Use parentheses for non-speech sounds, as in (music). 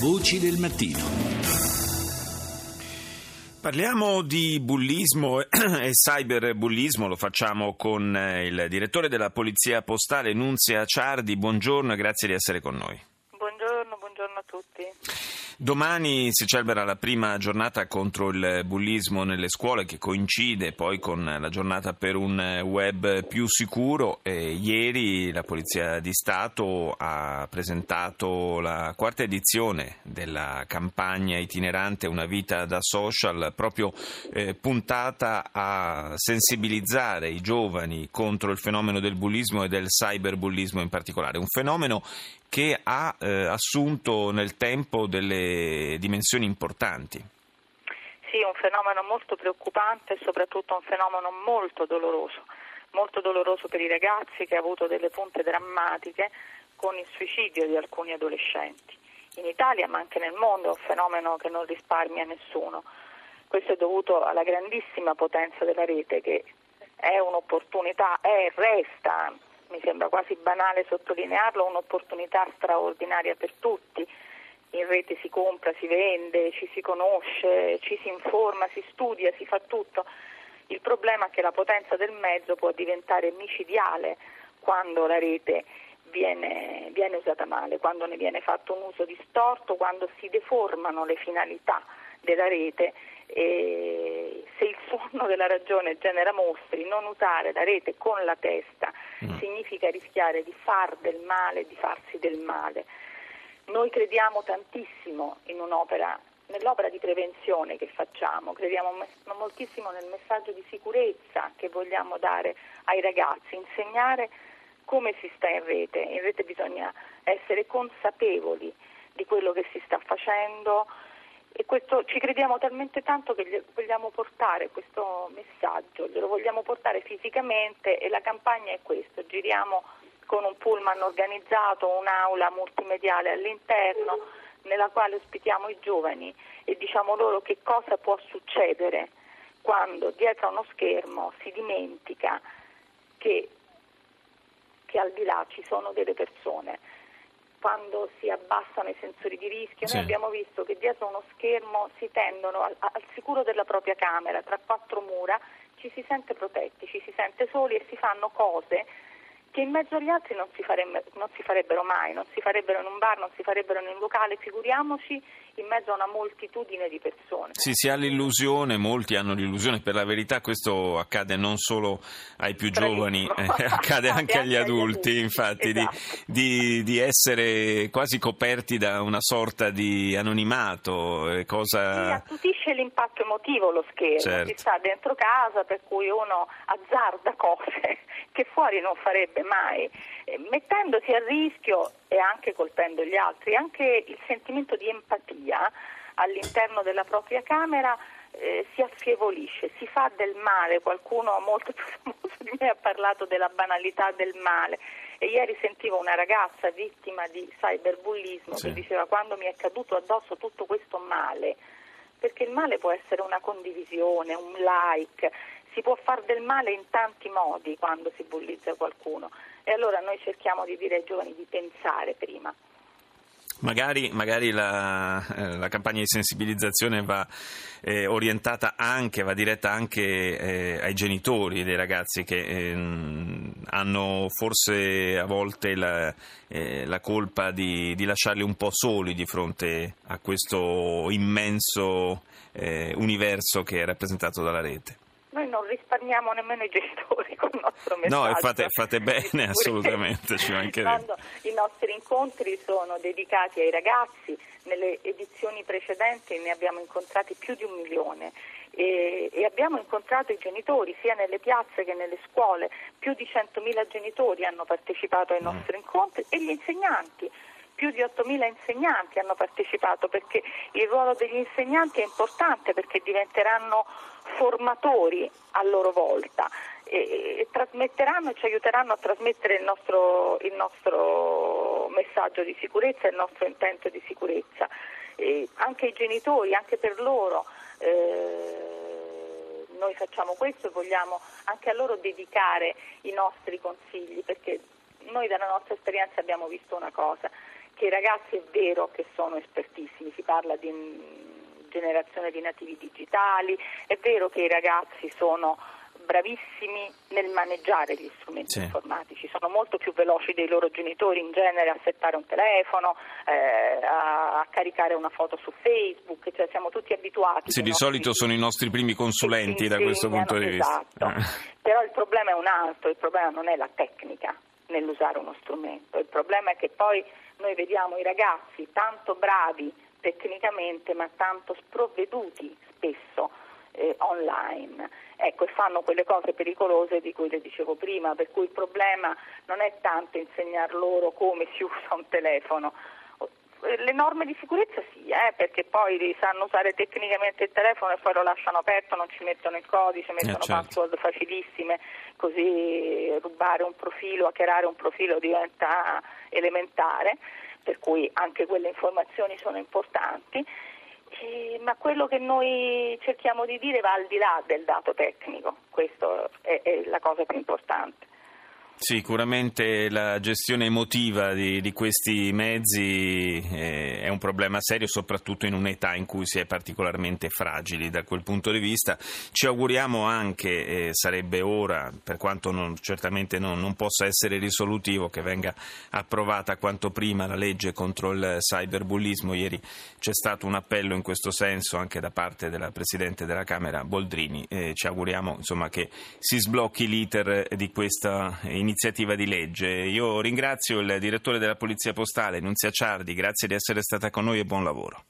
Voci del mattino. Parliamo di bullismo (clears throat) e cyberbullismo, lo facciamo con eh, il direttore della Polizia Postale Nunzia Ciardi. Buongiorno e grazie di essere con noi. Tutti. Domani si celebra la prima giornata contro il bullismo nelle scuole che coincide poi con la giornata per un web più sicuro. E ieri la Polizia di Stato ha presentato la quarta edizione della campagna itinerante Una vita da social proprio eh, puntata a sensibilizzare i giovani contro il fenomeno del bullismo e del cyberbullismo in particolare. Un fenomeno che ha eh, assunto nel tempo delle dimensioni importanti. Sì, un fenomeno molto preoccupante e soprattutto un fenomeno molto doloroso, molto doloroso per i ragazzi che ha avuto delle punte drammatiche con il suicidio di alcuni adolescenti. In Italia ma anche nel mondo è un fenomeno che non risparmia nessuno. Questo è dovuto alla grandissima potenza della rete che è un'opportunità, è resta mi sembra quasi banale sottolinearlo, un'opportunità straordinaria per tutti. In rete si compra, si vende, ci si conosce, ci si informa, si studia, si fa tutto. Il problema è che la potenza del mezzo può diventare micidiale quando la rete viene, viene usata male, quando ne viene fatto un uso distorto, quando si deformano le finalità della rete e se il sonno della ragione genera mostri, non usare la rete con la testa mm. significa rischiare di far del male, di farsi del male. Noi crediamo tantissimo nell'opera di prevenzione che facciamo, crediamo moltissimo nel messaggio di sicurezza che vogliamo dare ai ragazzi, insegnare come si sta in rete. In rete bisogna essere consapevoli di quello che si sta facendo, e questo, ci crediamo talmente tanto che vogliamo portare questo messaggio, glielo vogliamo portare fisicamente e la campagna è questa, giriamo con un pullman organizzato, un'aula multimediale all'interno nella quale ospitiamo i giovani e diciamo loro che cosa può succedere quando dietro a uno schermo si dimentica che, che al di là ci sono delle persone quando si abbassano i sensori di rischio. Sì. Noi abbiamo visto che dietro uno schermo si tendono al, al, sicuro della propria camera, tra quattro mura, ci si sente protetti, ci si sente soli e si fanno cose che in mezzo agli altri non si, non si, farebbero mai, non si farebbero in un bar, non si farebbero in un locale, figuriamoci in mezzo a una moltitudine di persone. Sì, si ha l'illusione, molti hanno l'illusione, per la verità questo accade non solo ai più giovani, (laughs) eh, accade anche agli adulti, agli infatti, esatto. di, di, essere quasi coperti da una sorta di anonimato. Eh, cosa... Sì, attutisce l'impatto emotivo lo schermo, certo. si sta dentro casa per cui uno azzarda cose che fuori non farebbe mai, eh, mettendosi a rischio e anche colpendo gli altri. Anche il sentimento di empatia all'interno della propria camera eh, si affievolisce, si fa del male, qualcuno molto (laughs) più famoso di me ha parlato della banalità del male e ieri sentivo una ragazza vittima di cyberbullismo sì. che diceva quando mi è caduto addosso tutto questo male, perché il male può essere una condivisione, un like, si può fare del male in tanti modi quando si bullizza qualcuno e allora noi cerchiamo di dire ai giovani di pensare prima. Magari, magari la, eh, la, campagna di sensibilizzazione va eh, orientata anche, va diretta anche eh, ai genitori dei ragazzi che ehm, hanno forse a volte la, eh, la colpa di, di, lasciarli un po' soli di fronte a questo immenso eh, universo che è rappresentato dalla rete non risparmiamo nemmeno i genitori (laughs) con il nostro messaggio. No, fate, fate bene, (laughs) assolutamente, ci mancherebbe. I nostri incontri sono dedicati ai ragazzi, nelle edizioni precedenti ne abbiamo incontrati più di un milione e, e abbiamo incontrato i genitori sia nelle piazze che nelle scuole, più di 100.000 genitori hanno partecipato ai mm. nostri incontri e gli insegnanti più di 8.000 insegnanti hanno partecipato perché il ruolo degli insegnanti è importante perché diventeranno formatori a loro volta e, e trasmetteranno e ci aiuteranno a trasmettere il nostro, il nostro messaggio di sicurezza il nostro intento di sicurezza. E anche i genitori, anche per loro. Eh, noi facciamo questo e vogliamo anche a loro dedicare i nostri consigli perché noi dalla nostra esperienza abbiamo visto una cosa, che i ragazzi è vero che sono espertissimi, si parla di generazione di nativi digitali, è vero che i ragazzi sono bravissimi nel maneggiare gli strumenti sì. informatici, sono molto più veloci dei loro genitori in genere a settare un telefono, eh, a, a, caricare una foto su Facebook, cioè siamo tutti abituati. Sì, di nostri... solito sono i nostri primi consulenti da questo punto di vista. Esatto, eh. (laughs) però il problema è un altro, il problema non è la tecnica nell'usare uno strumento, il problema è che poi noi vediamo i ragazzi tanto bravi tecnicamente ma tanto sprovveduti spesso eh, online ecco, e fanno quelle cose pericolose di cui le dicevo prima, per cui il problema non è tanto insegnar loro come si (laughs) usa un telefono. Le norme di sicurezza sì, eh, perché poi sanno usare tecnicamente il telefono e poi lo lasciano aperto, non ci mettono il codice, mettono eh, certo. password facilissime, così rubare un profilo, hackerare un profilo diventa elementare, per cui anche quelle informazioni sono importanti eh, ma quello che noi cerchiamo di dire va al di là del dato tecnico, questa è, è la cosa più importante. Sicuramente la gestione emotiva di, di questi mezzi eh, è un problema serio, soprattutto in un'età in cui si è particolarmente fragili da quel punto di vista. Ci auguriamo anche, eh, sarebbe ora, per quanto non, certamente non, non, possa essere risolutivo, che venga approvata quanto prima la legge contro il cyberbullismo. Ieri c'è stato un appello in questo senso anche da parte della Presidente della Camera Boldrini. Eh, ci auguriamo insomma, che si sblocchi l'iter di questa iniziativa iniziativa di legge. Io ringrazio il direttore della Polizia Postale, Nunzia Ciardi, grazie di essere stata con noi e buon lavoro.